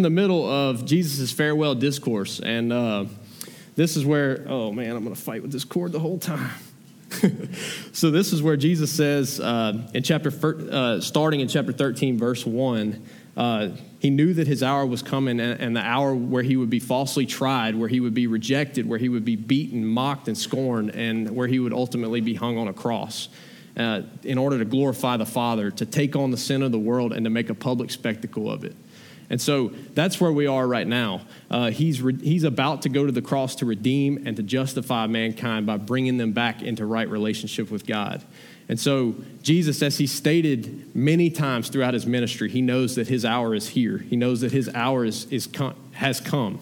in the middle of Jesus' farewell discourse, and uh, this is where, oh man, I'm going to fight with this cord the whole time. so this is where Jesus says uh, in chapter, uh, starting in chapter 13, verse 1, uh, he knew that his hour was coming and, and the hour where he would be falsely tried, where he would be rejected, where he would be beaten, mocked, and scorned, and where he would ultimately be hung on a cross. Uh, in order to glorify the Father, to take on the sin of the world, and to make a public spectacle of it. And so that's where we are right now. Uh, he's, re- he's about to go to the cross to redeem and to justify mankind by bringing them back into right relationship with God. And so, Jesus, as he stated many times throughout his ministry, he knows that his hour is here. He knows that his hour is, is com- has come.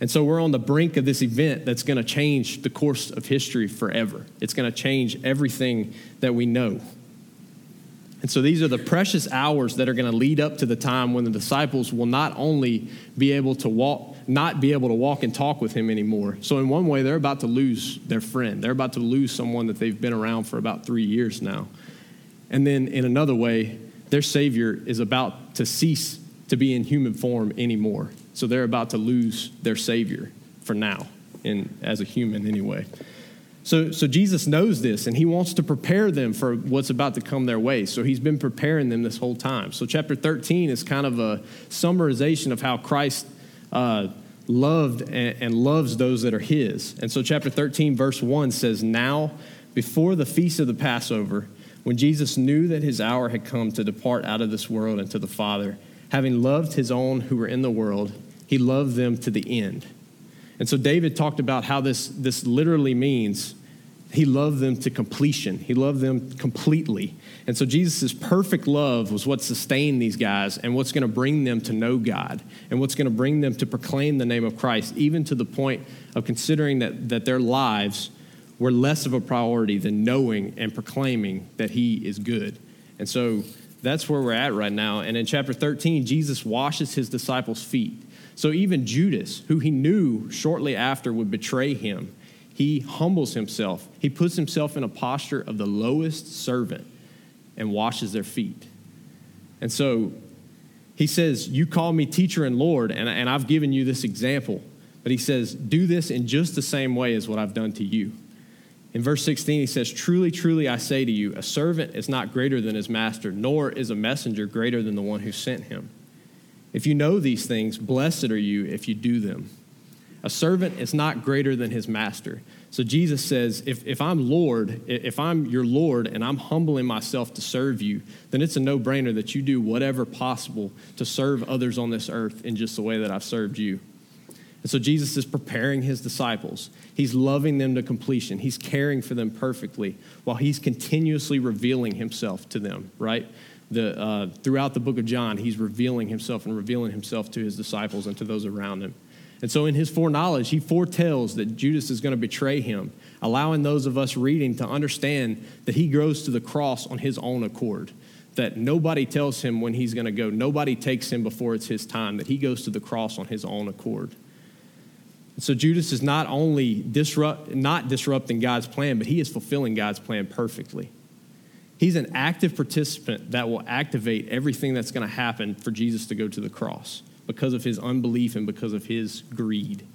And so, we're on the brink of this event that's going to change the course of history forever. It's going to change everything that we know. And so these are the precious hours that are going to lead up to the time when the disciples will not only be able to walk, not be able to walk and talk with him anymore. So, in one way, they're about to lose their friend. They're about to lose someone that they've been around for about three years now. And then, in another way, their Savior is about to cease to be in human form anymore. So, they're about to lose their Savior for now, in, as a human anyway. So, so Jesus knows this and he wants to prepare them for what's about to come their way. So he's been preparing them this whole time. So, chapter 13 is kind of a summarization of how Christ uh, loved and, and loves those that are his. And so, chapter 13, verse 1 says, Now, before the feast of the Passover, when Jesus knew that his hour had come to depart out of this world and to the Father, having loved his own who were in the world, he loved them to the end. And so David talked about how this, this literally means he loved them to completion. He loved them completely. And so Jesus' perfect love was what sustained these guys and what's going to bring them to know God and what's going to bring them to proclaim the name of Christ, even to the point of considering that, that their lives were less of a priority than knowing and proclaiming that He is good. And so that's where we're at right now. And in chapter 13, Jesus washes his disciples' feet. So even Judas, who he knew shortly after would betray him, he humbles himself. He puts himself in a posture of the lowest servant and washes their feet. And so he says, You call me teacher and Lord, and, and I've given you this example. But he says, Do this in just the same way as what I've done to you. In verse 16, he says, Truly, truly, I say to you, a servant is not greater than his master, nor is a messenger greater than the one who sent him. If you know these things, blessed are you if you do them. A servant is not greater than his master. So Jesus says, if, if I'm Lord, if I'm your Lord and I'm humbling myself to serve you, then it's a no brainer that you do whatever possible to serve others on this earth in just the way that I've served you. And so Jesus is preparing his disciples. He's loving them to completion. He's caring for them perfectly while he's continuously revealing himself to them, right? The, uh, throughout the book of John, he's revealing himself and revealing himself to his disciples and to those around him. And so, in his foreknowledge, he foretells that Judas is going to betray him, allowing those of us reading to understand that he goes to the cross on his own accord. That nobody tells him when he's going to go, nobody takes him before it's his time, that he goes to the cross on his own accord. so Judas is not only disrupt, not disrupting God's plan, but he is fulfilling God's plan perfectly. He's an active participant that will activate everything that's going to happen for Jesus to go to the cross because of his unbelief and because of his greed.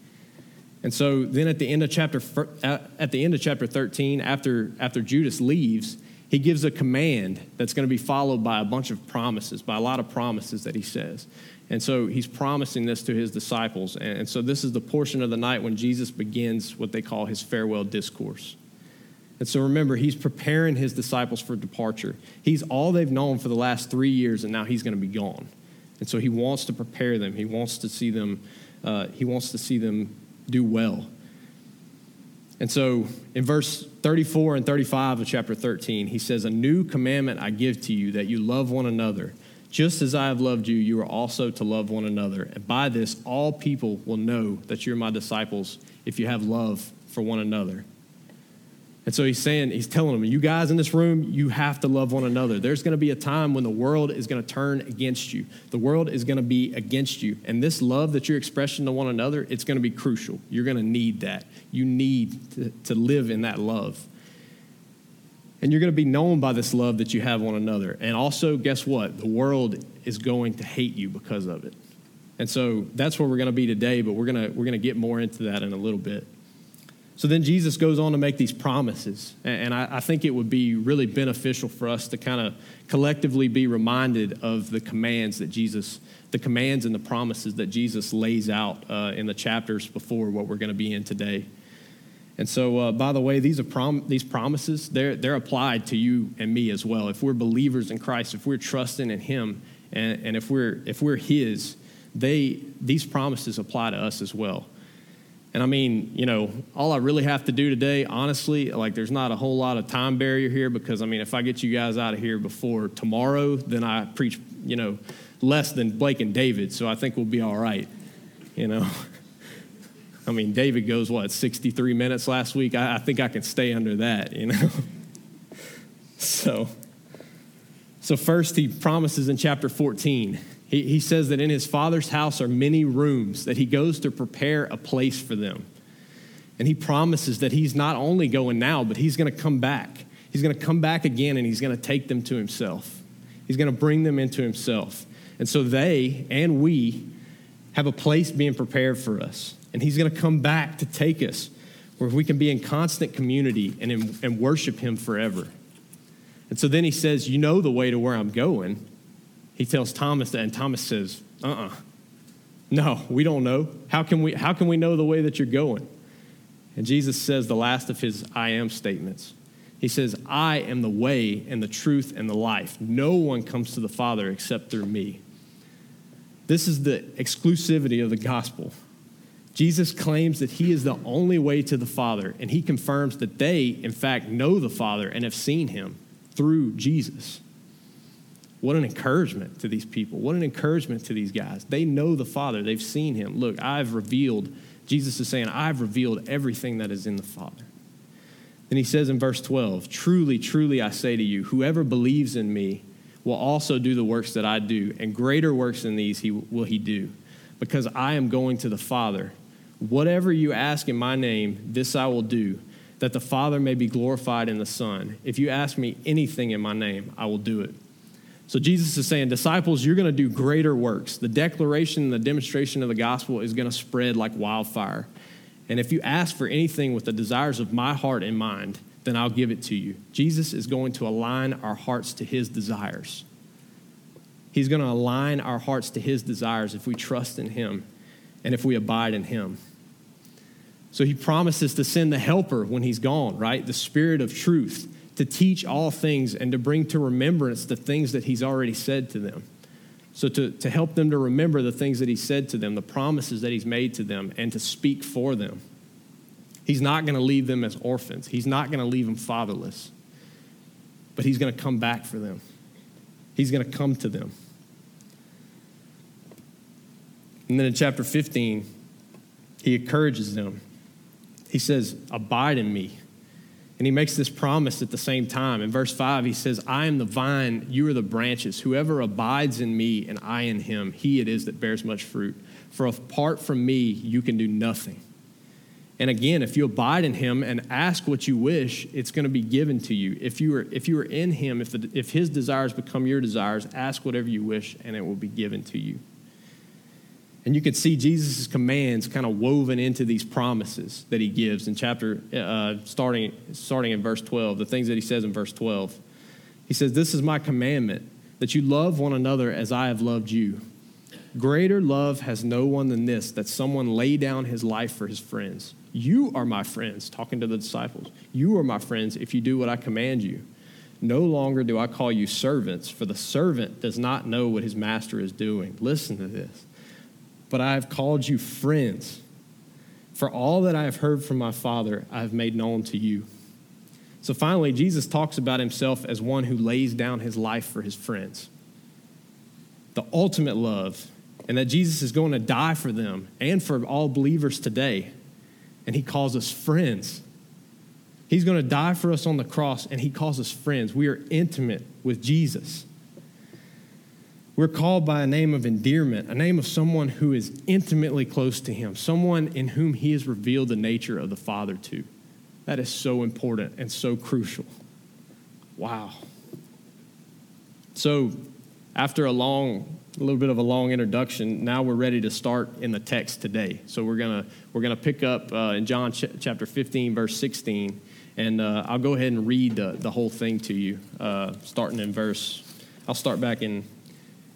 And so then at the end of chapter uh, at the end of chapter 13 after after Judas leaves, he gives a command that's going to be followed by a bunch of promises, by a lot of promises that he says. And so he's promising this to his disciples. And so this is the portion of the night when Jesus begins what they call his farewell discourse. And so remember, he's preparing his disciples for departure. He's all they've known for the last three years, and now he's going to be gone. And so he wants to prepare them. He wants to see them. Uh, he wants to see them do well. And so in verse 34 and 35 of chapter 13, he says, A new commandment I give to you, that you love one another. Just as I have loved you, you are also to love one another. And by this, all people will know that you're my disciples if you have love for one another. And so he's saying, he's telling them, you guys in this room, you have to love one another. There's going to be a time when the world is going to turn against you. The world is going to be against you. And this love that you're expressing to one another, it's going to be crucial. You're going to need that. You need to, to live in that love. And you're going to be known by this love that you have one another. And also, guess what? The world is going to hate you because of it. And so that's where we're going to be today, but we're going to, we're going to get more into that in a little bit. So then Jesus goes on to make these promises. And I, I think it would be really beneficial for us to kind of collectively be reminded of the commands that Jesus, the commands and the promises that Jesus lays out uh, in the chapters before what we're going to be in today. And so, uh, by the way, these, are prom- these promises, they're, they're applied to you and me as well. If we're believers in Christ, if we're trusting in Him, and, and if, we're, if we're His, they, these promises apply to us as well. And I mean, you know, all I really have to do today, honestly, like there's not a whole lot of time barrier here because I mean, if I get you guys out of here before tomorrow, then I preach, you know, less than Blake and David. So I think we'll be all right, you know. I mean, David goes, what, 63 minutes last week? I, I think I can stay under that, you know? so, so first he promises in chapter 14, he, he says that in his father's house are many rooms, that he goes to prepare a place for them. And he promises that he's not only going now, but he's going to come back. He's going to come back again and he's going to take them to himself. He's going to bring them into himself. And so they and we have a place being prepared for us and He's going to come back to take us where we can be in constant community and, in, and worship Him forever. And so then He says, You know the way to where I'm going. He tells Thomas that, and Thomas says, Uh uh-uh. uh No, we don't know. How can we, how can we know the way that you're going? And Jesus says the last of his I am statements. He says, I am the way and the truth and the life. No one comes to the Father except through me. This is the exclusivity of the gospel. Jesus claims that he is the only way to the Father, and he confirms that they, in fact, know the Father and have seen him through Jesus. What an encouragement to these people. What an encouragement to these guys. They know the Father, they've seen him. Look, I've revealed, Jesus is saying, I've revealed everything that is in the Father. Then he says in verse 12, Truly, truly, I say to you, whoever believes in me will also do the works that I do, and greater works than these he, will he do, because I am going to the Father Whatever you ask in my name, this I will do, that the Father may be glorified in the Son. If you ask me anything in my name, I will do it. So Jesus is saying, disciples, you're going to do greater works. The declaration and the demonstration of the gospel is going to spread like wildfire. And if you ask for anything with the desires of my heart in mind, then I'll give it to you. Jesus is going to align our hearts to his desires. He's going to align our hearts to his desires if we trust in him and if we abide in him. So he promises to send the helper when he's gone, right? The spirit of truth to teach all things and to bring to remembrance the things that he's already said to them. So, to, to help them to remember the things that he said to them, the promises that he's made to them, and to speak for them. He's not going to leave them as orphans, he's not going to leave them fatherless, but he's going to come back for them. He's going to come to them. And then in chapter 15, he encourages them he says, Abide in me. And he makes this promise at the same time. In verse 5, he says, I am the vine, you are the branches. Whoever abides in me and I in him, he it is that bears much fruit. For apart from me, you can do nothing. And again, if you abide in him and ask what you wish, it's going to be given to you. If you are, if you are in him, if, the, if his desires become your desires, ask whatever you wish and it will be given to you. And you can see Jesus' commands kind of woven into these promises that he gives in chapter, uh, starting, starting in verse 12, the things that he says in verse 12. He says, This is my commandment, that you love one another as I have loved you. Greater love has no one than this, that someone lay down his life for his friends. You are my friends, talking to the disciples. You are my friends if you do what I command you. No longer do I call you servants, for the servant does not know what his master is doing. Listen to this but I have called you friends. For all that I have heard from my Father, I have made known to you. So finally, Jesus talks about himself as one who lays down his life for his friends. The ultimate love, and that Jesus is going to die for them and for all believers today. And he calls us friends. He's going to die for us on the cross, and he calls us friends. We are intimate with Jesus. We're called by a name of endearment, a name of someone who is intimately close to him, someone in whom he has revealed the nature of the Father to. That is so important and so crucial. Wow. So, after a long a little bit of a long introduction. Now we're ready to start in the text today. So we're gonna we're gonna pick up uh, in John ch- chapter 15, verse 16, and uh, I'll go ahead and read the, the whole thing to you, uh, starting in verse. I'll start back in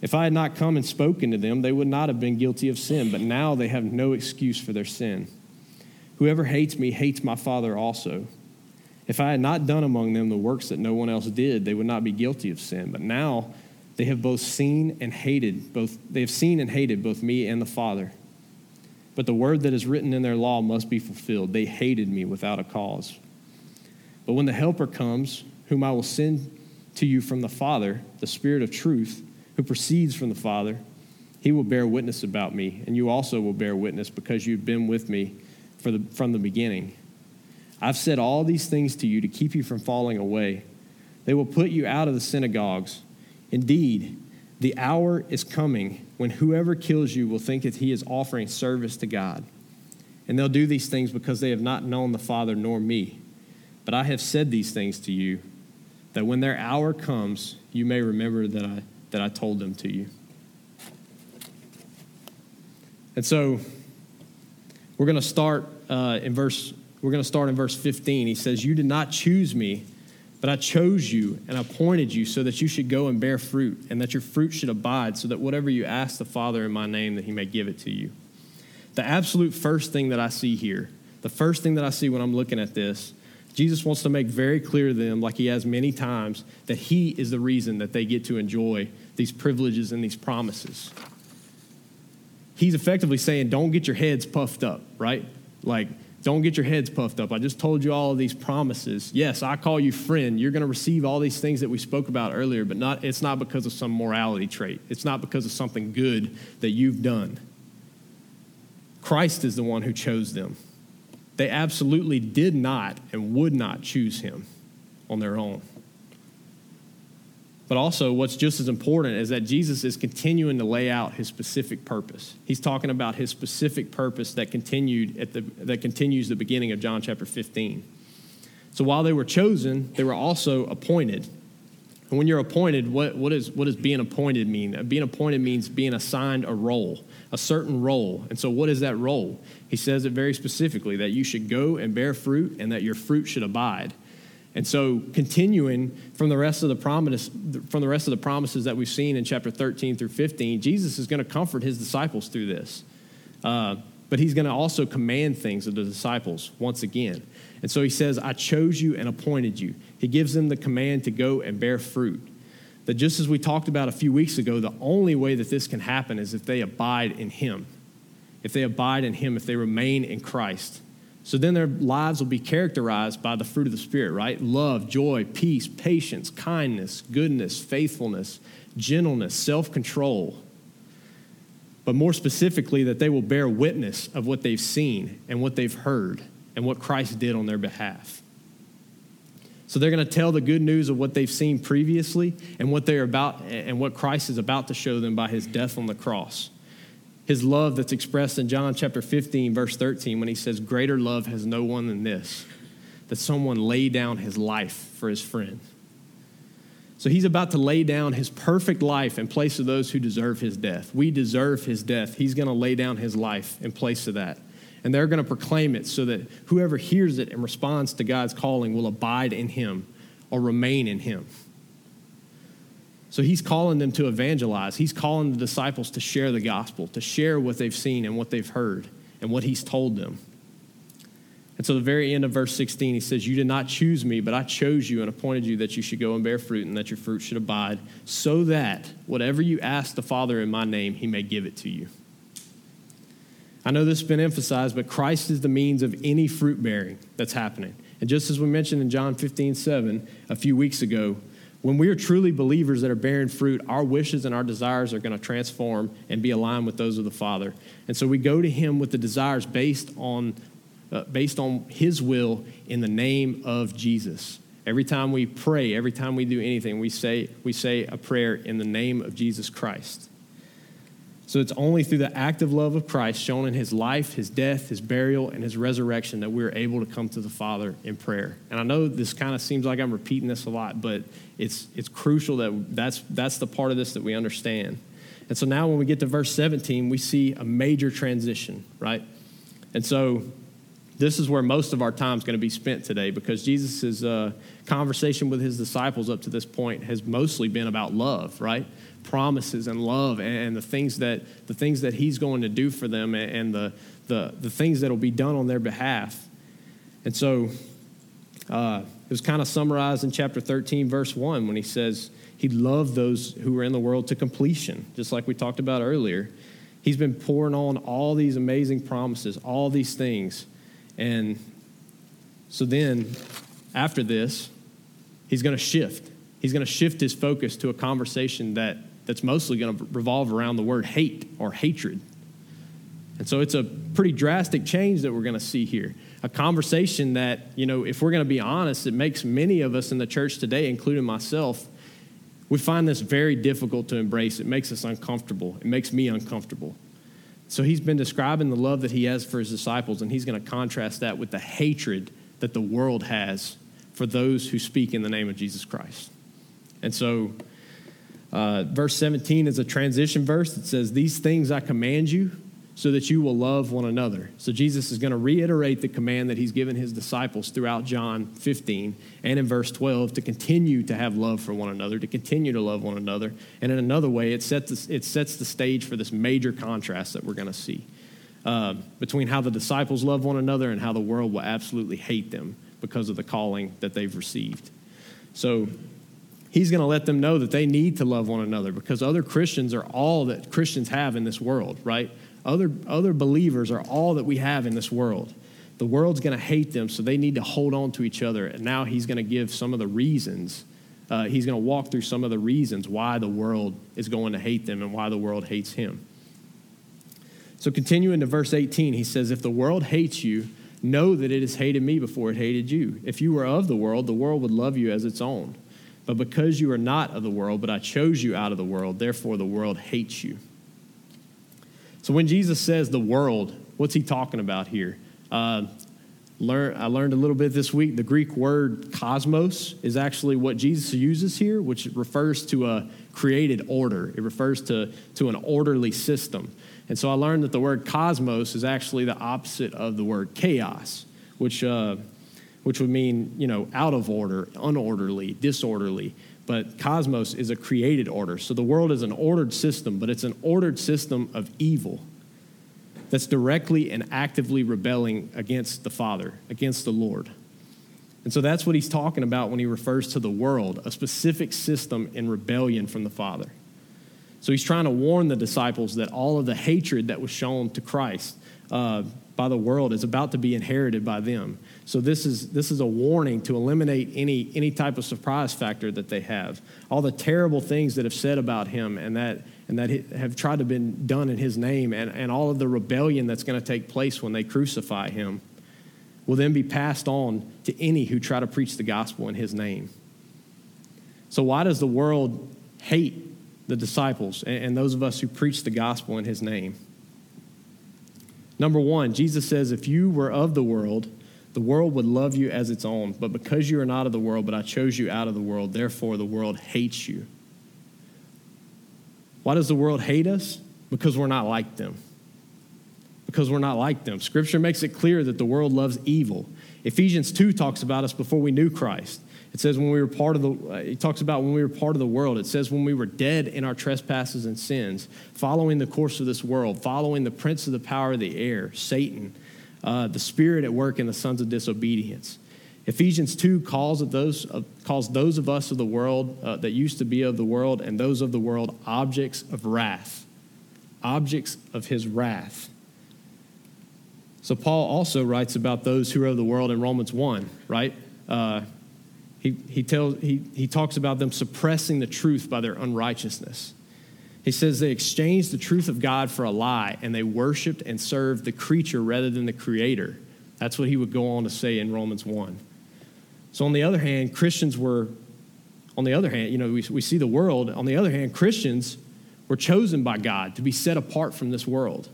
If I had not come and spoken to them, they would not have been guilty of sin, but now they have no excuse for their sin. Whoever hates me hates my Father also. If I had not done among them the works that no one else did, they would not be guilty of sin. But now they have both seen and hated, both they have seen and hated both me and the Father. But the word that is written in their law must be fulfilled. They hated me without a cause. But when the Helper comes, whom I will send to you from the Father, the Spirit of truth, who proceeds from the Father, he will bear witness about me, and you also will bear witness because you've been with me the, from the beginning. I've said all these things to you to keep you from falling away. They will put you out of the synagogues. Indeed, the hour is coming when whoever kills you will think that he is offering service to God. And they'll do these things because they have not known the Father nor me. But I have said these things to you, that when their hour comes, you may remember that I that I told them to you. And so we're going to start uh, in verse we're going to start in verse 15. He says, "You did not choose me, but I chose you and appointed you so that you should go and bear fruit, and that your fruit should abide, so that whatever you ask the Father in my name, that he may give it to you." The absolute first thing that I see here, the first thing that I see when I'm looking at this, Jesus wants to make very clear to them, like he has many times, that he is the reason that they get to enjoy these privileges and these promises. He's effectively saying, don't get your heads puffed up, right? Like, don't get your heads puffed up. I just told you all of these promises. Yes, I call you friend. You're going to receive all these things that we spoke about earlier, but not, it's not because of some morality trait. It's not because of something good that you've done. Christ is the one who chose them. They absolutely did not and would not choose him on their own. But also, what's just as important is that Jesus is continuing to lay out his specific purpose. He's talking about his specific purpose that continued at the that continues the beginning of John chapter 15. So while they were chosen, they were also appointed. And when you're appointed, what, what, is, what does being appointed mean? Uh, being appointed means being assigned a role, a certain role. And so, what is that role? He says it very specifically that you should go and bear fruit and that your fruit should abide. And so, continuing from the rest of the from the rest of the promises that we've seen in chapter 13 through 15, Jesus is going to comfort his disciples through this. Uh, but he's going to also command things of the disciples once again. And so he says, I chose you and appointed you. He gives them the command to go and bear fruit. That just as we talked about a few weeks ago, the only way that this can happen is if they abide in him. If they abide in him, if they remain in Christ. So then their lives will be characterized by the fruit of the Spirit, right? Love, joy, peace, patience, kindness, goodness, faithfulness, gentleness, self control. But more specifically, that they will bear witness of what they've seen and what they've heard and what Christ did on their behalf. So they're going to tell the good news of what they've seen previously and what they're about and what Christ is about to show them by his death on the cross his love that's expressed in John chapter 15, verse 13, when he says, Greater love has no one than this, that someone lay down his life for his friend. So he's about to lay down his perfect life in place of those who deserve his death. We deserve his death. He's going to lay down his life in place of that. And they're going to proclaim it so that whoever hears it and responds to God's calling will abide in him or remain in him. So he's calling them to evangelize. He's calling the disciples to share the gospel, to share what they've seen and what they've heard. and what he's told them. And so, the very end of verse 16, he says, You did not choose me, but I chose you and appointed you that you should go and bear fruit and that your fruit should abide, so that whatever you ask the Father in my name, he may give it to you. I know this has been emphasized, but Christ is the means of any fruit bearing that's happening. And just as we mentioned in John 15, 7 a few weeks ago, when we are truly believers that are bearing fruit, our wishes and our desires are going to transform and be aligned with those of the Father. And so we go to Him with the desires based on, uh, based on His will in the name of Jesus. Every time we pray, every time we do anything, we say, we say a prayer in the name of Jesus Christ. So it's only through the active love of Christ shown in his life, his death, his burial, and his resurrection that we're able to come to the Father in prayer. And I know this kind of seems like I'm repeating this a lot, but it's, it's crucial that that's, that's the part of this that we understand. And so now when we get to verse 17, we see a major transition, right? And so this is where most of our time is going to be spent today because Jesus' uh, conversation with his disciples up to this point has mostly been about love, right? Promises and love and the things that the things that he's going to do for them and the the, the things that will be done on their behalf. And so uh, it was kind of summarized in chapter 13 verse 1 when he says he loved those who were in the world to completion just like we talked about earlier. He's been pouring on all these amazing promises all these things. And so then after this he's going to shift. He's going to shift his focus to a conversation that that's mostly going to revolve around the word hate or hatred. And so it's a pretty drastic change that we're going to see here. A conversation that, you know, if we're going to be honest, it makes many of us in the church today, including myself, we find this very difficult to embrace. It makes us uncomfortable. It makes me uncomfortable. So he's been describing the love that he has for his disciples, and he's going to contrast that with the hatred that the world has for those who speak in the name of Jesus Christ. And so uh, verse 17 is a transition verse that says, These things I command you so that you will love one another. So Jesus is going to reiterate the command that he's given his disciples throughout John 15 and in verse 12 to continue to have love for one another, to continue to love one another. And in another way, it sets, it sets the stage for this major contrast that we're going to see uh, between how the disciples love one another and how the world will absolutely hate them because of the calling that they've received. So he's going to let them know that they need to love one another because other Christians are all that Christians have in this world, right? Other, other believers are all that we have in this world. The world's going to hate them, so they need to hold on to each other. And now he's going to give some of the reasons. Uh, he's going to walk through some of the reasons why the world is going to hate them and why the world hates him. So, continuing to verse 18, he says, If the world hates you, know that it has hated me before it hated you. If you were of the world, the world would love you as its own. But because you are not of the world, but I chose you out of the world, therefore the world hates you. So when Jesus says the world, what's he talking about here? Uh, learn, I learned a little bit this week. The Greek word cosmos is actually what Jesus uses here, which refers to a created order. It refers to, to an orderly system. And so I learned that the word cosmos is actually the opposite of the word chaos, which uh, which would mean, you know, out of order, unorderly, disorderly. But cosmos is a created order. So the world is an ordered system, but it's an ordered system of evil that's directly and actively rebelling against the Father, against the Lord. And so that's what he's talking about when he refers to the world, a specific system in rebellion from the Father. So he's trying to warn the disciples that all of the hatred that was shown to Christ uh, by the world is about to be inherited by them. So this is this is a warning to eliminate any any type of surprise factor that they have. All the terrible things that have said about him and that and that have tried to been done in his name and, and all of the rebellion that's going to take place when they crucify him will then be passed on to any who try to preach the gospel in his name. So why does the world hate the disciples and, and those of us who preach the gospel in his name? Number one, Jesus says, If you were of the world, the world would love you as its own. But because you are not of the world, but I chose you out of the world, therefore the world hates you. Why does the world hate us? Because we're not like them. Because we're not like them. Scripture makes it clear that the world loves evil. Ephesians 2 talks about us before we knew Christ. It says when we were part of the, uh, he talks about when we were part of the world. It says when we were dead in our trespasses and sins, following the course of this world, following the prince of the power of the air, Satan, uh, the spirit at work in the sons of disobedience. Ephesians 2 calls, of those, uh, calls those of us of the world uh, that used to be of the world and those of the world objects of wrath. Objects of his wrath. So Paul also writes about those who are of the world in Romans 1, right? He, he, tells, he, he talks about them suppressing the truth by their unrighteousness. He says they exchanged the truth of God for a lie and they worshiped and served the creature rather than the creator. That's what he would go on to say in Romans 1. So, on the other hand, Christians were, on the other hand, you know, we, we see the world. On the other hand, Christians were chosen by God to be set apart from this world.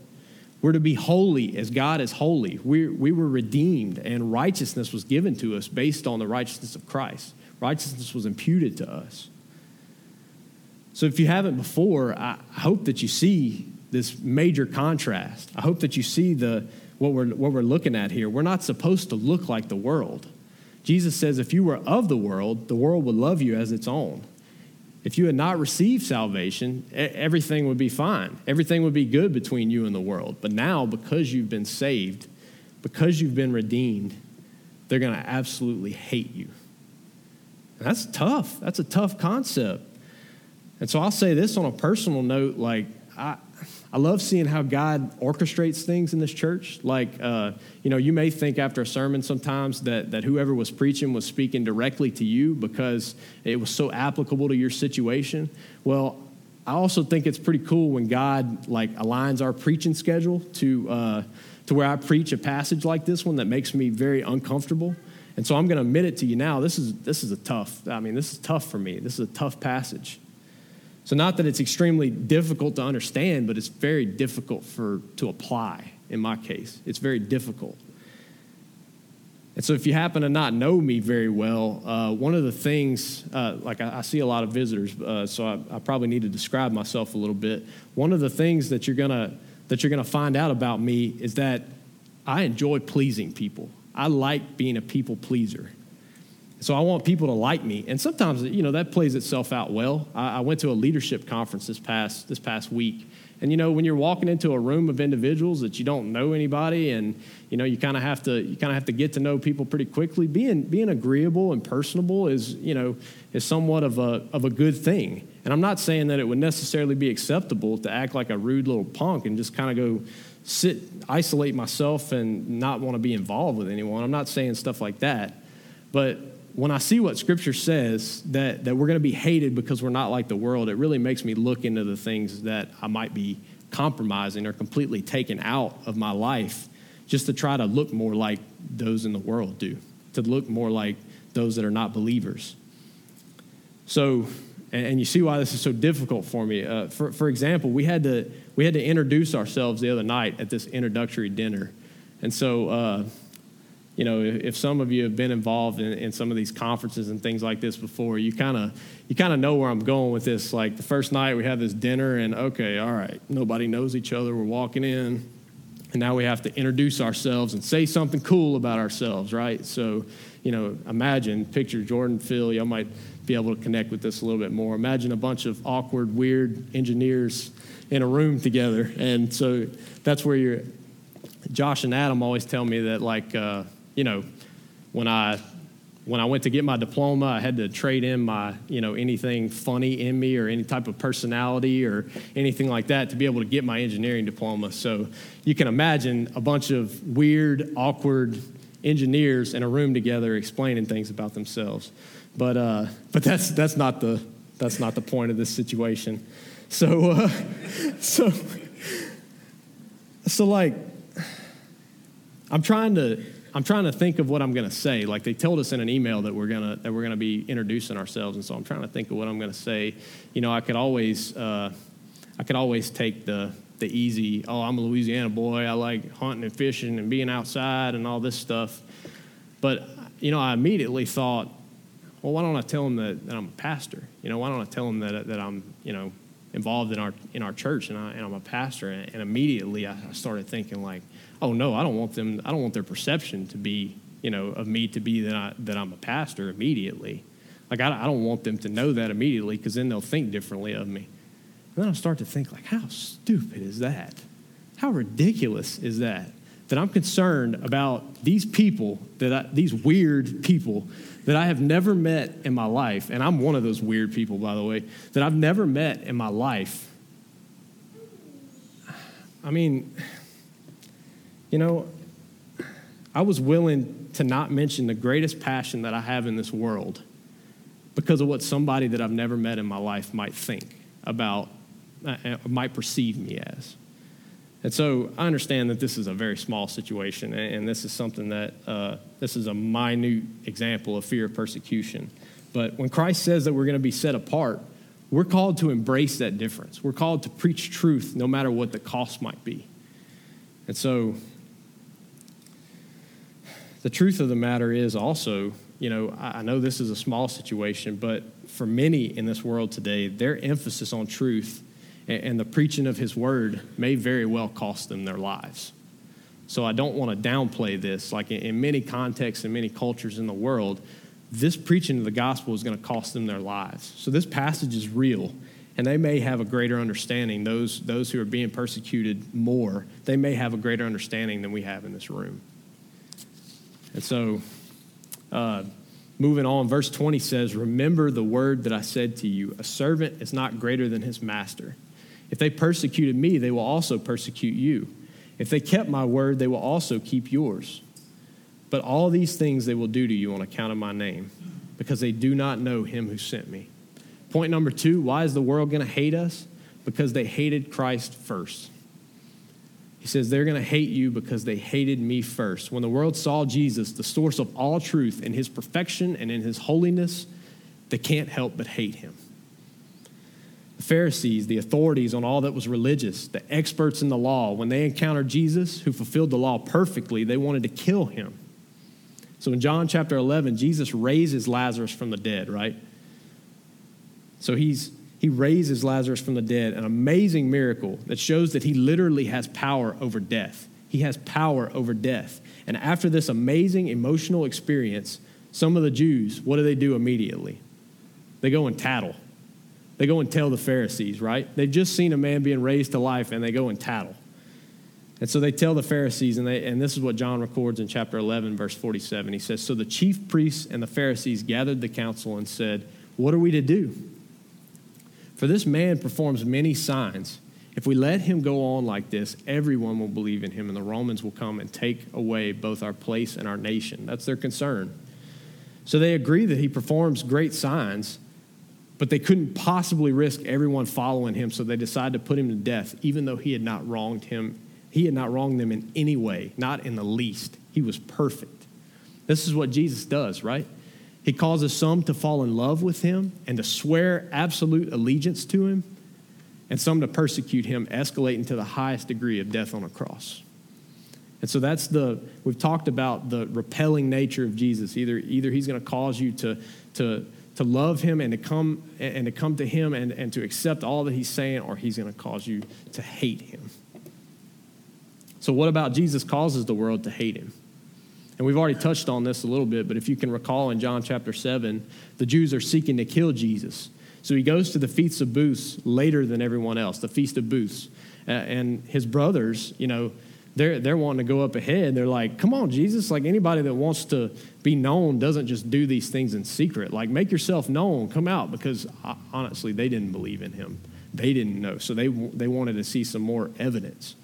We're to be holy as God is holy. we we were redeemed, and righteousness was given to us based on the righteousness of Christ. Righteousness was imputed to us. So if you haven't before, I hope that you see this major contrast. I hope that you see the, what, we're, what we're looking at here. We're not supposed to look like the world. Jesus says, if you were of the world, the world would love you as its own. If you had not received salvation, everything would be fine. Everything would be good between you and the world. But now, because you've been saved, because you've been redeemed, they're going to absolutely hate you. And that's tough. That's a tough concept. And so I'll say this on a personal note like, I, I love seeing how God orchestrates things in this church. Like, uh, you know, you may think after a sermon sometimes that, that whoever was preaching was speaking directly to you because it was so applicable to your situation. Well, I also think it's pretty cool when God like aligns our preaching schedule to uh, to where I preach a passage like this one that makes me very uncomfortable. And so I'm going to admit it to you now. This is this is a tough. I mean, this is tough for me. This is a tough passage. So, not that it's extremely difficult to understand, but it's very difficult for, to apply in my case. It's very difficult. And so, if you happen to not know me very well, uh, one of the things, uh, like I, I, see a lot of visitors, uh, so I, I, probably need to describe myself a little bit. One of the things that you're gonna that you're gonna find out about me is that I enjoy pleasing people. I like being a people pleaser. So I want people to like me, and sometimes you know that plays itself out well. I, I, went to a leadership conference this past this past week, and you know when you're walking into a room of individuals that you don't know anybody, and you know you kind of have to you kind of have to get to know people pretty quickly. Being being agreeable and personable is you know is somewhat of a of a good thing. And I'm not saying that it would necessarily be acceptable to act like a rude little punk and just kind of go sit isolate myself and not want to be involved with anyone. I'm not saying stuff like that, but when I see what Scripture says that, that we're going to be hated because we're not like the world, it really makes me look into the things that I might be compromising or completely taken out of my life just to try to look more like those in the world do, to look more like those that are not believers. So, and you see why this is so difficult for me. Uh, for, for example, we had, to, we had to introduce ourselves the other night at this introductory dinner. And so, uh, you know, if some of you have been involved in, in some of these conferences and things like this before, you kind of you kind of know where I'm going with this. Like the first night we have this dinner, and okay, all right, nobody knows each other. We're walking in, and now we have to introduce ourselves and say something cool about ourselves, right? So, you know, imagine, picture Jordan, Phil, y'all might be able to connect with this a little bit more. Imagine a bunch of awkward, weird engineers in a room together, and so that's where you're. Josh and Adam always tell me that like. Uh, you know, when I when I went to get my diploma, I had to trade in my, you know, anything funny in me or any type of personality or anything like that to be able to get my engineering diploma. So you can imagine a bunch of weird, awkward engineers in a room together explaining things about themselves. But uh, but that's that's not the that's not the point of this situation. So uh, so so like I'm trying to I'm trying to think of what I'm going to say. Like they told us in an email that we're gonna that we're gonna be introducing ourselves, and so I'm trying to think of what I'm going to say. You know, I could always uh, I could always take the the easy. Oh, I'm a Louisiana boy. I like hunting and fishing and being outside and all this stuff. But you know, I immediately thought, well, why don't I tell them that, that I'm a pastor? You know, why don't I tell them that that I'm you know involved in our in our church and, I, and I'm a pastor? And, and immediately I started thinking like oh no, I don't want them, I don't want their perception to be you know, of me to be that, I, that I'm a pastor immediately. Like, I, I don't want them to know that immediately because then they'll think differently of me. And then I'll start to think, like, how stupid is that? How ridiculous is that? That I'm concerned about these people, that I, these weird people that I have never met in my life, and I'm one of those weird people, by the way, that I've never met in my life. I mean, you know, I was willing to not mention the greatest passion that I have in this world because of what somebody that I've never met in my life might think about, uh, uh might perceive me as. And so I understand that this is a very small situation, and this is something that uh, this is a minute example of fear of persecution. But when Christ says that we're going to be set apart, we're called to embrace that difference. We're called to preach truth no matter what the cost might be. And so the truth of the matter is also, you know, I know this is a small situation, but for many in this world today, their emphasis on truth and the preaching of his word may very well cost them their lives. So I don't want to downplay this. Like in many contexts and many cultures in the world, this preaching of the gospel is going to cost them their lives. So this passage is real, and they may have a greater understanding. Those, those who are being persecuted more, they may have a greater understanding than we have in this room. And so, uh, moving on, verse 20 says, Remember the word that I said to you, a servant is not greater than his master. If they persecuted me, they will also persecute you. If they kept my word, they will also keep yours. But all these things they will do to you on account of my name, because they do not know him who sent me. Point number two why is the world going to hate us? Because they hated Christ first. He says they're going to hate you because they hated me first. When the world saw Jesus, the source of all truth, in his perfection and in his holiness, they can't help but hate him. The Pharisees, the authorities on all that was religious, the experts in the law, when they encountered Jesus, who fulfilled the law perfectly, they wanted to kill him. So in John chapter 11, Jesus raises Lazarus from the dead, right? So he's he raises Lazarus from the dead, an amazing miracle that shows that he literally has power over death. He has power over death. And after this amazing emotional experience, some of the Jews, what do they do immediately? They go and tattle. They go and tell the Pharisees, right? They've just seen a man being raised to life and they go and tattle. And so they tell the Pharisees, and, they, and this is what John records in chapter 11, verse 47. He says, So the chief priests and the Pharisees gathered the council and said, What are we to do? For this man performs many signs. If we let him go on like this, everyone will believe in him, and the Romans will come and take away both our place and our nation. That's their concern. So they agree that he performs great signs, but they couldn't possibly risk everyone following him, so they decide to put him to death, even though he had not wronged him. He had not wronged them in any way, not in the least. He was perfect. This is what Jesus does, right? He causes some to fall in love with him and to swear absolute allegiance to him, and some to persecute him, escalating to the highest degree of death on a cross. And so that's the, we've talked about the repelling nature of Jesus. Either, either he's going to cause you to, to, to love him and to come and to come to him and, and to accept all that he's saying, or he's going to cause you to hate him. So, what about Jesus causes the world to hate him? And we've already touched on this a little bit, but if you can recall in John chapter 7, the Jews are seeking to kill Jesus. So he goes to the Feast of Booths later than everyone else, the Feast of Booths. And his brothers, you know, they're, they're wanting to go up ahead. They're like, come on, Jesus. Like anybody that wants to be known doesn't just do these things in secret. Like, make yourself known, come out, because honestly, they didn't believe in him. They didn't know. So they, they wanted to see some more evidence.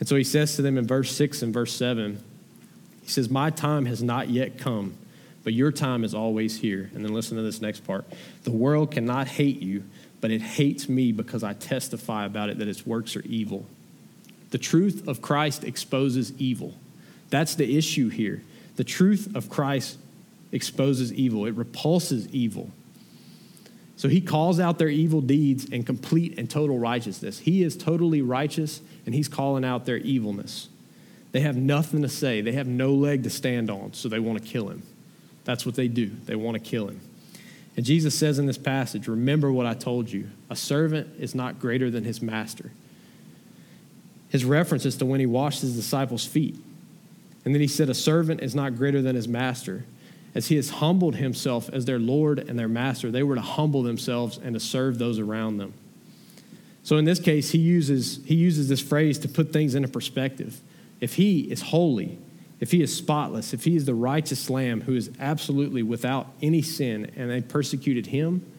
And so he says to them in verse 6 and verse 7, he says, My time has not yet come, but your time is always here. And then listen to this next part. The world cannot hate you, but it hates me because I testify about it that its works are evil. The truth of Christ exposes evil. That's the issue here. The truth of Christ exposes evil, it repulses evil. So he calls out their evil deeds in complete and total righteousness. He is totally righteous, and he's calling out their evilness. They have nothing to say, they have no leg to stand on, so they want to kill him. That's what they do. They want to kill him. And Jesus says in this passage, Remember what I told you a servant is not greater than his master his reference is to when he washed his disciples' feet. And then he said, A servant is not greater than his master. As he has humbled himself as their Lord and their master, they were to humble themselves and to serve those around them. So in this case, he uses, he uses this phrase to put things into perspective. If he is holy, if he is spotless, if he is the righteous lamb who is absolutely without any sin, and they persecuted him,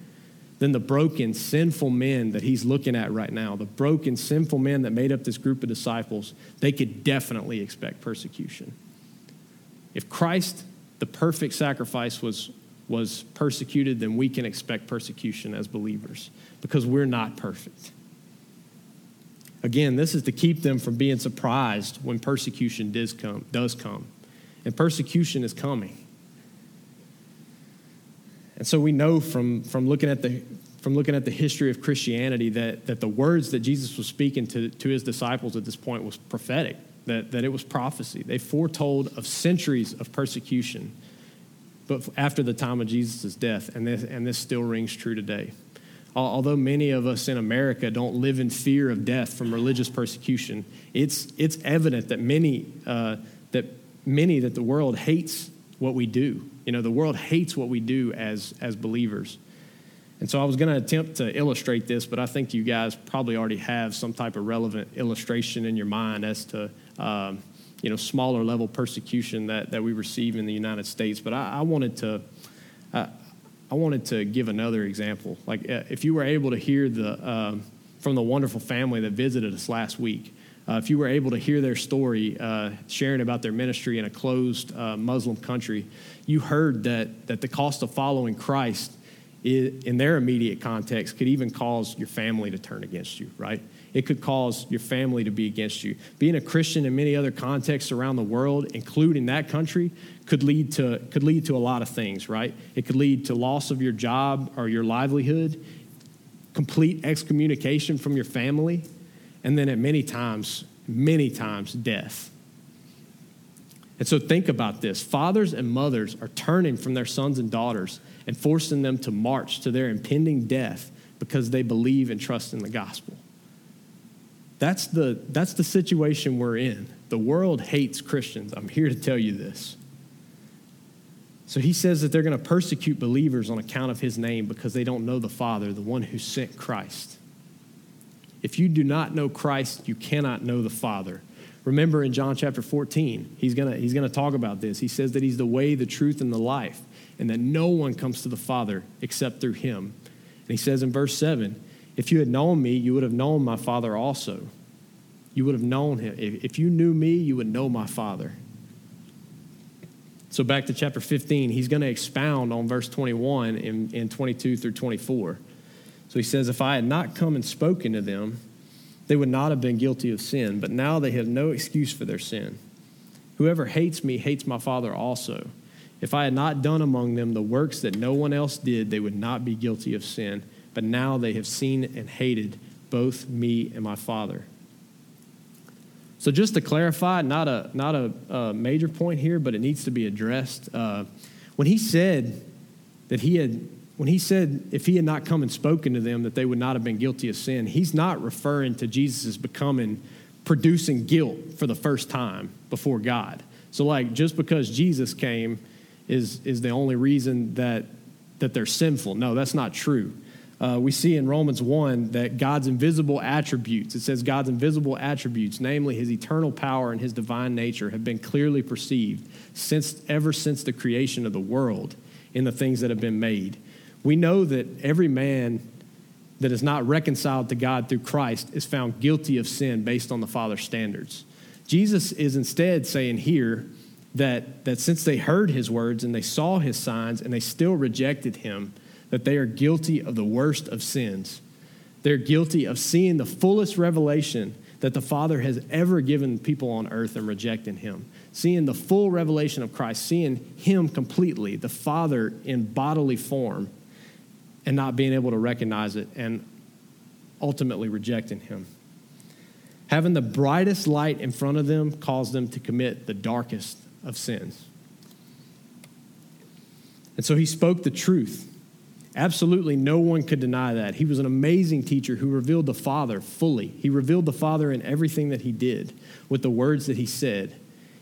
then the broken, sinful men that he's looking at right now, the broken, sinful men that made up this group of disciples, they could definitely expect persecution. If Christ, the perfect sacrifice, was, was persecuted, then we can expect persecution as believers because we're not perfect. Again, this is to keep them from being surprised when persecution does come. Does come. And persecution is coming. And so we know from, from, looking at the, from looking at the history of Christianity that, that the words that Jesus was speaking to, to his disciples at this point was prophetic, that, that it was prophecy. They foretold of centuries of persecution but after the time of Jesus' death, and this, and this still rings true today. Although many of us in America don't live in fear of death from religious persecution, it's, it's evident that many, uh, that many that the world hates what we do. You know, the world hates what we do as, as believers. And so I was going to attempt to illustrate this, but I think you guys probably already have some type of relevant illustration in your mind as to, um, you know, smaller level persecution that, that we receive in the United States. But I, I wanted to, I wanted to give another example. Like uh, if you were able to hear the, um, from the wonderful family that visited us last week, uh, if you were able to hear their story, uh, sharing about their ministry in a closed uh, Muslim country, you heard that, that the cost of following Christ is, in their immediate context could even cause your family to turn against you, right? It could cause your family to be against you. Being a Christian in many other contexts around the world, including that country, could lead to, could lead to a lot of things, right? It could lead to loss of your job or your livelihood, complete excommunication from your family, and then at many times, many times, death. And so think about this fathers and mothers are turning from their sons and daughters and forcing them to march to their impending death because they believe and trust in the gospel. That's the, that's the situation we're in. The world hates Christians. I'm here to tell you this. So he says that they're going to persecute believers on account of his name because they don't know the Father, the one who sent Christ. If you do not know Christ, you cannot know the Father. Remember in John chapter 14, he's going he's to talk about this. He says that he's the way, the truth, and the life, and that no one comes to the Father except through him. And he says in verse 7 If you had known me, you would have known my Father also. You would have known him. If you knew me, you would know my Father. So back to chapter 15, he's going to expound on verse 21 and, and 22 through 24. So he says, If I had not come and spoken to them, they would not have been guilty of sin, but now they have no excuse for their sin. Whoever hates me hates my Father also. If I had not done among them the works that no one else did, they would not be guilty of sin. But now they have seen and hated both me and my Father. So, just to clarify, not a, not a, a major point here, but it needs to be addressed. Uh, when he said that he had when he said if he had not come and spoken to them that they would not have been guilty of sin, he's not referring to Jesus becoming producing guilt for the first time before God. So like just because Jesus came is is the only reason that that they're sinful. No, that's not true. Uh, we see in Romans 1 that God's invisible attributes, it says God's invisible attributes, namely his eternal power and his divine nature, have been clearly perceived since ever since the creation of the world in the things that have been made we know that every man that is not reconciled to God through Christ is found guilty of sin based on the Father's standards. Jesus is instead saying here that, that since they heard his words and they saw his signs and they still rejected him, that they are guilty of the worst of sins. They're guilty of seeing the fullest revelation that the Father has ever given people on earth and rejecting him. Seeing the full revelation of Christ, seeing him completely, the Father in bodily form, and not being able to recognize it and ultimately rejecting him. Having the brightest light in front of them caused them to commit the darkest of sins. And so he spoke the truth. Absolutely no one could deny that. He was an amazing teacher who revealed the Father fully. He revealed the Father in everything that he did with the words that he said.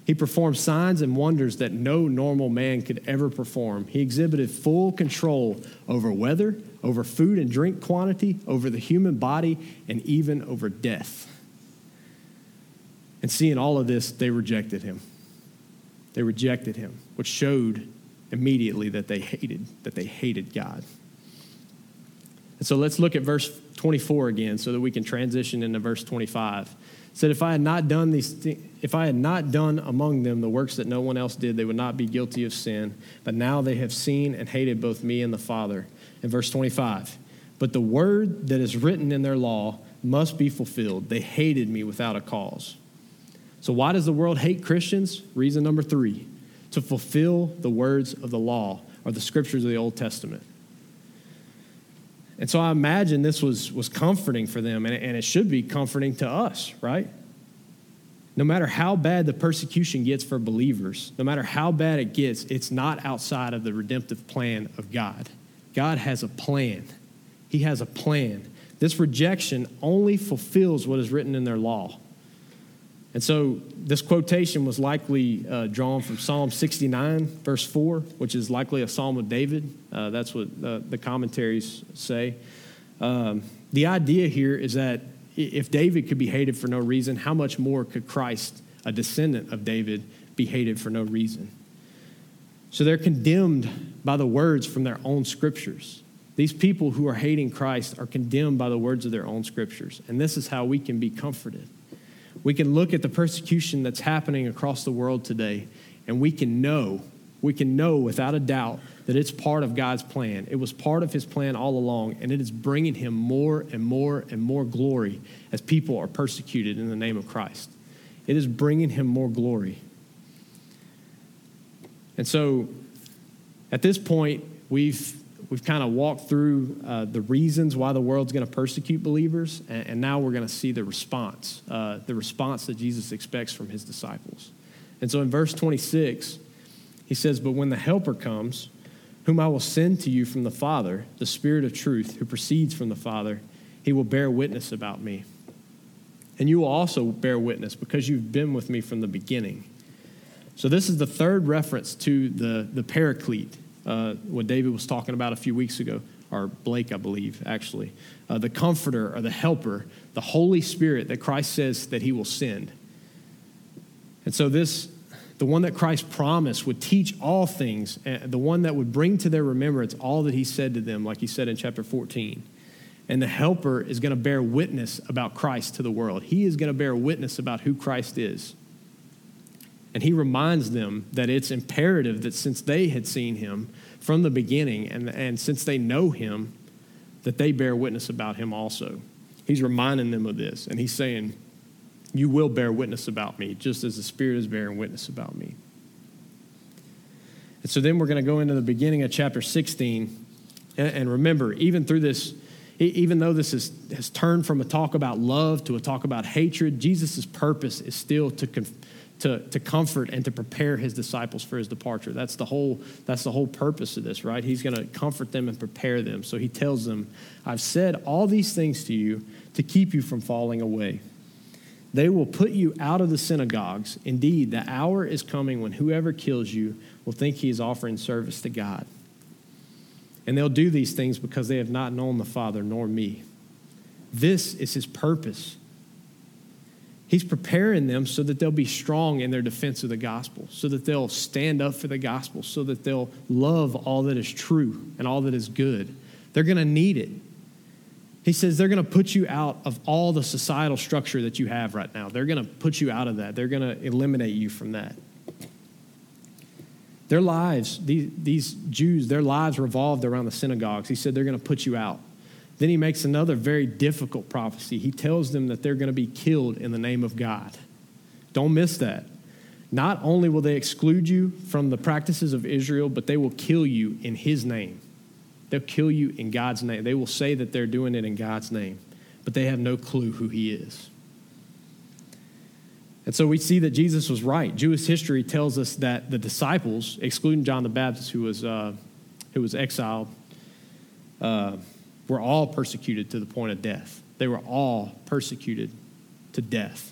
He performed signs and wonders that no normal man could ever perform. He exhibited full control over weather, over food and drink quantity, over the human body, and even over death. And seeing all of this, they rejected him. They rejected him, which showed immediately that they hated, that they hated God. And so let's look at verse 24 again so that we can transition into verse 25. It said, if I had not done these th- if I had not done among them the works that no one else did, they would not be guilty of sin. But now they have seen and hated both me and the Father. In verse 25, but the word that is written in their law must be fulfilled. They hated me without a cause. So, why does the world hate Christians? Reason number three to fulfill the words of the law or the scriptures of the Old Testament. And so I imagine this was, was comforting for them, and, and it should be comforting to us, right? No matter how bad the persecution gets for believers, no matter how bad it gets, it's not outside of the redemptive plan of God. God has a plan. He has a plan. This rejection only fulfills what is written in their law. And so this quotation was likely uh, drawn from Psalm 69, verse 4, which is likely a psalm of David. Uh, that's what the commentaries say. Um, the idea here is that if David could be hated for no reason, how much more could Christ, a descendant of David, be hated for no reason? So they're condemned by the words from their own scriptures. These people who are hating Christ are condemned by the words of their own scriptures. And this is how we can be comforted we can look at the persecution that's happening across the world today, and we can know, we can know without a doubt that it's part of God's plan. It was part of His plan all along, and it is bringing Him more and more and more glory as people are persecuted in the name of Christ. It is bringing Him more glory. And so, at this point, we've we've kind of walked through uh, the reasons why the world's going to persecute believers, and, and now we're going to see the response, uh, the response that Jesus expects from his disciples. And so in verse 26, he says, But when the Helper comes, whom I will send to you from the Father, the Spirit of truth, who proceeds from the Father, he will bear witness about me. And you will also bear witness because you've been with me from the beginning. So, this is the third reference to the, the paraclete, uh, what David was talking about a few weeks ago, or Blake, I believe, actually. Uh, the comforter or the helper, the Holy Spirit that Christ says that he will send. And so, this, the one that Christ promised would teach all things, uh, the one that would bring to their remembrance all that he said to them, like he said in chapter 14. And the helper is going to bear witness about Christ to the world. He is going to bear witness about who Christ is. And he reminds them that it's imperative that since they had seen him from the beginning and, and since they know him, that they bear witness about him also. He's reminding them of this. And he's saying, You will bear witness about me, just as the Spirit is bearing witness about me. And so then we're going to go into the beginning of chapter 16. And remember, even through this, even though this is, has turned from a talk about love to a talk about hatred, Jesus' purpose is still to, to, to comfort and to prepare his disciples for his departure. That's the whole, that's the whole purpose of this, right? He's going to comfort them and prepare them. So he tells them, I've said all these things to you to keep you from falling away. They will put you out of the synagogues. Indeed, the hour is coming when whoever kills you will think he is offering service to God. And they'll do these things because they have not known the Father nor me. This is his purpose He's preparing them so that they'll be strong in their defense of the gospel, so that they'll stand up for the gospel, so that they'll love all that is true and all that is good. They're going to need it. He says they're going to put you out of all the societal structure that you have right now. They're going to put you out of that. They're going to eliminate you from that. Their lives, these, these Jews, their lives revolved around the synagogues. He said they're going to put you out. Then he makes another very difficult prophecy. He tells them that they're going to be killed in the name of God. Don't miss that. Not only will they exclude you from the practices of Israel, but they will kill you in his name. They'll kill you in God's name. They will say that they're doing it in God's name, but they have no clue who he is. And so we see that Jesus was right. Jewish history tells us that the disciples, excluding John the Baptist, who was, uh, who was exiled, uh, were all persecuted to the point of death. They were all persecuted to death.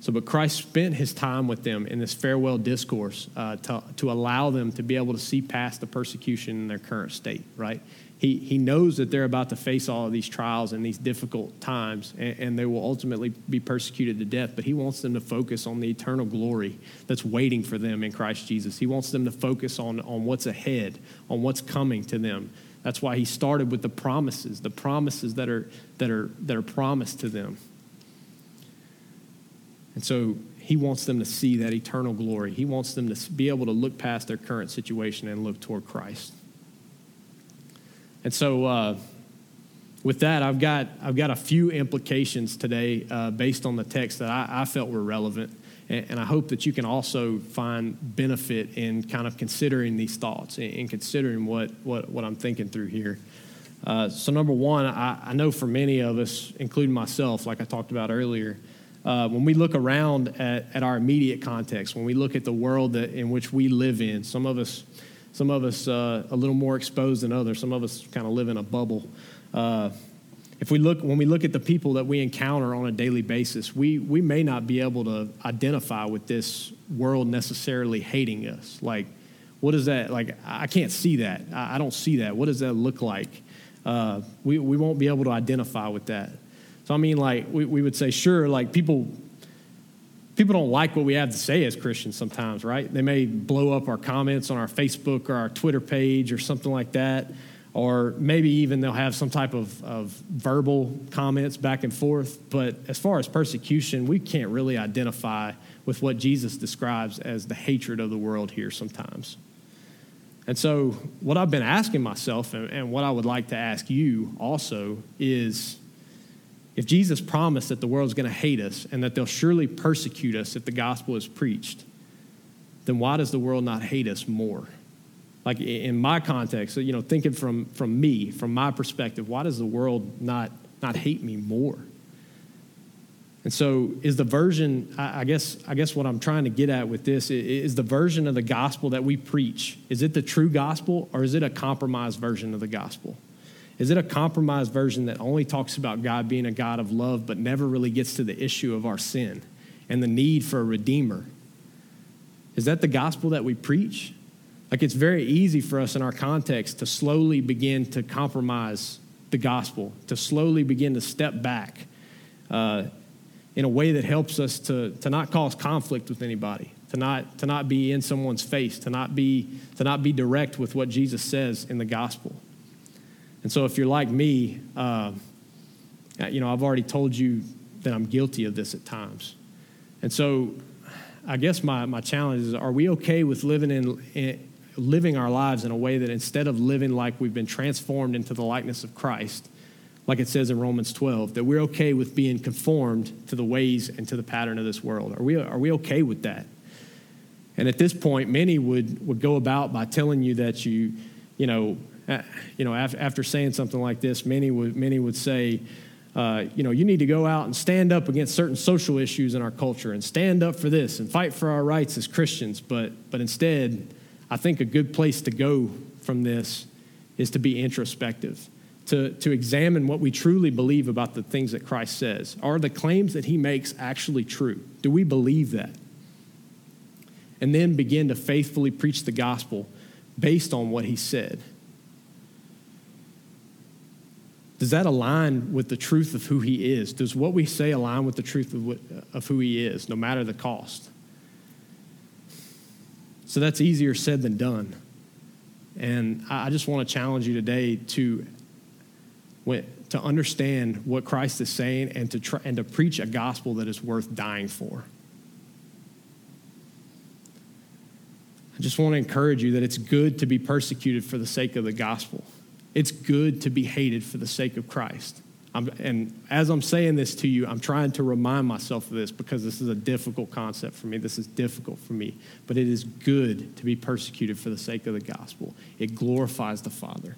So, but Christ spent his time with them in this farewell discourse uh, to, to allow them to be able to see past the persecution in their current state, right? He, he knows that they're about to face all of these trials and these difficult times, and, and they will ultimately be persecuted to death, but he wants them to focus on the eternal glory that's waiting for them in Christ Jesus. He wants them to focus on, on what's ahead, on what's coming to them. That's why he started with the promises, the promises that are, that are, that are promised to them. And so he wants them to see that eternal glory. He wants them to be able to look past their current situation and look toward Christ. And so, uh, with that, I've got, I've got a few implications today uh, based on the text that I, I felt were relevant. And, and, I hope that you can also find benefit in kind of considering these thoughts and, and considering what, what, what I'm thinking through here. Uh, so, number one, I, I, know for many of us, including myself, like I talked about earlier, uh, when we look around at, at our immediate context, when we look at the world that, in which we live in, some of us, some of us uh, a little more exposed than others, some of us kind of live in a bubble. Uh, if we look, when we look at the people that we encounter on a daily basis, we, we may not be able to identify with this world necessarily hating us. Like, what is that? Like, I can't see that. I, I don't see that. What does that look like? Uh, we, we won't be able to identify with that. So I mean, like we, we would say, sure, like people people don't like what we have to say as Christians sometimes, right? They may blow up our comments on our Facebook or our Twitter page or something like that. Or maybe even they'll have some type of, of verbal comments back and forth. But as far as persecution, we can't really identify with what Jesus describes as the hatred of the world here sometimes. And so, what I've been asking myself, and, and what I would like to ask you also, is if Jesus promised that the world's going to hate us and that they'll surely persecute us if the gospel is preached, then why does the world not hate us more? Like in my context, you know, thinking from, from me, from my perspective, why does the world not, not hate me more? And so, is the version, I guess, I guess what I'm trying to get at with this is the version of the gospel that we preach, is it the true gospel or is it a compromised version of the gospel? Is it a compromised version that only talks about God being a God of love, but never really gets to the issue of our sin and the need for a redeemer? Is that the gospel that we preach? Like, it's very easy for us in our context to slowly begin to compromise the gospel, to slowly begin to step back uh, in a way that helps us to, to not cause conflict with anybody, to not, to not be in someone's face, to not, be, to not be direct with what Jesus says in the gospel. And so if you're like me, uh, you know, I've already told you that I'm guilty of this at times. And so I guess my, my challenge is are we okay with living in, in living our lives in a way that instead of living like we've been transformed into the likeness of Christ, like it says in Romans 12, that we're okay with being conformed to the ways and to the pattern of this world? Are we, are we okay with that? And at this point, many would, would go about by telling you that you, you know, uh, you know, after saying something like this, many would, many would say, uh, you know, you need to go out and stand up against certain social issues in our culture and stand up for this and fight for our rights as Christians. But, but instead, I think a good place to go from this is to be introspective, to, to examine what we truly believe about the things that Christ says. Are the claims that he makes actually true? Do we believe that? And then begin to faithfully preach the gospel based on what he said. Does that align with the truth of who he is? Does what we say align with the truth of, what, of who he is, no matter the cost? So that's easier said than done. And I just want to challenge you today to, to understand what Christ is saying and to, try, and to preach a gospel that is worth dying for. I just want to encourage you that it's good to be persecuted for the sake of the gospel. It's good to be hated for the sake of Christ. I'm, and as I'm saying this to you, I'm trying to remind myself of this because this is a difficult concept for me. This is difficult for me. But it is good to be persecuted for the sake of the gospel, it glorifies the Father.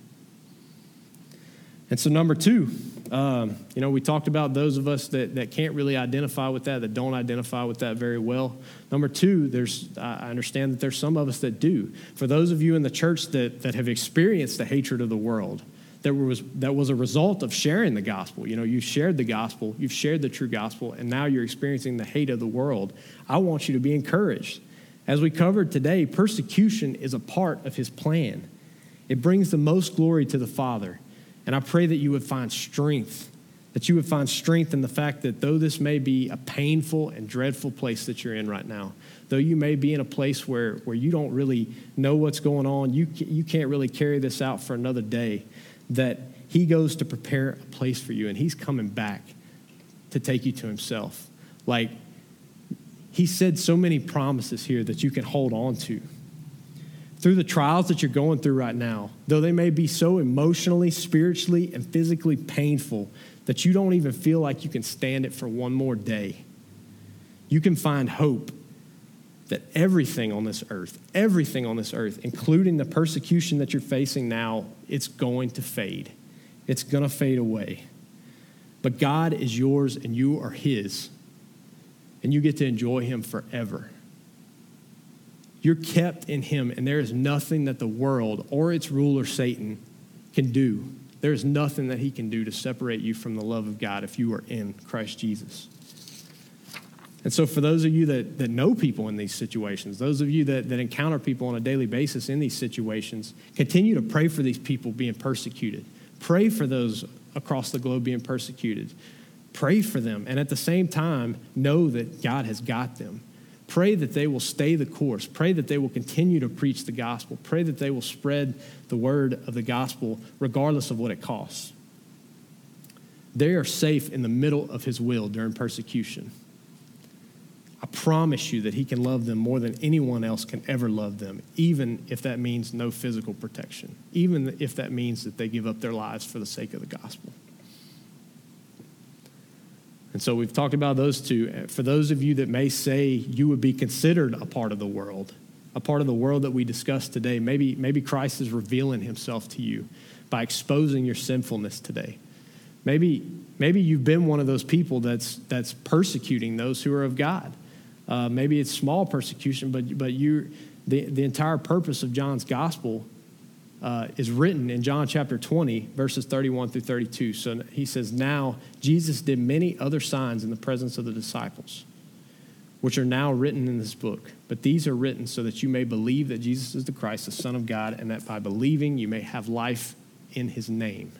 And so, number two, um, you know, we talked about those of us that, that can't really identify with that, that don't identify with that very well. Number two, there's, I understand that there's some of us that do. For those of you in the church that, that have experienced the hatred of the world, that was, that was a result of sharing the gospel. You know, you've shared the gospel, you've shared the true gospel, and now you're experiencing the hate of the world. I want you to be encouraged. As we covered today, persecution is a part of his plan. It brings the most glory to the Father. And I pray that you would find strength, that you would find strength in the fact that though this may be a painful and dreadful place that you're in right now, though you may be in a place where, where you don't really know what's going on, you, you can't really carry this out for another day, that He goes to prepare a place for you and He's coming back to take you to Himself. Like, He said so many promises here that you can hold on to. Through the trials that you're going through right now, though they may be so emotionally, spiritually, and physically painful that you don't even feel like you can stand it for one more day, you can find hope that everything on this earth, everything on this earth, including the persecution that you're facing now, it's going to fade. It's going to fade away. But God is yours and you are His. And you get to enjoy Him forever. You're kept in Him, and there is nothing that the world or its ruler, Satan, can do. There is nothing that he can do to separate you from the love of God if you are in Christ Jesus. And so, for those of you that, that know people in these situations, those of you that, that encounter people on a daily basis in these situations, continue to pray for these people being persecuted. Pray for those across the globe being persecuted. Pray for them. And at the same time, know that God has got them. Pray that they will stay the course. Pray that they will continue to preach the gospel. Pray that they will spread the word of the gospel regardless of what it costs. They are safe in the middle of his will during persecution. I promise you that He can love them more than anyone else can ever love them, even if that means no physical protection, even if that means that they give up their lives for the sake of the gospel. And so we've talked about those two. For those of you that may say you would be considered a part of the world, a part of the world that we discussed today, maybe, maybe Christ is revealing himself to you by exposing your sinfulness today. Maybe, maybe you've been one of those people that's, that's persecuting those who are of God. Uh, maybe it's small persecution, but, but you, the, the entire purpose of John's gospel uh, is written in John chapter 20, verses 31 through 32. So he says, Now Jesus did many other signs in the presence of the disciples, which are now written in this book. But these are written so that you may believe that Jesus is the Christ, the Son of God, and that by believing you may have life in his name.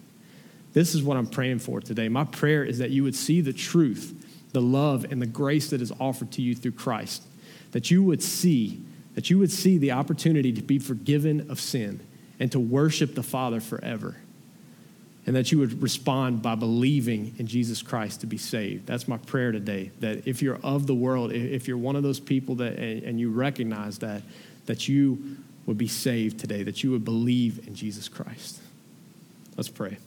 This is what I'm praying for today. My prayer is that you would see the truth the love and the grace that is offered to you through Christ. That you would see, that you would see the opportunity to be forgiven of sin and to worship the Father forever. And that you would respond by believing in Jesus Christ to be saved. That's my prayer today. That if you're of the world, if you're one of those people that, and you recognize that, that you would be saved today, that you would believe in Jesus Christ. Let's pray.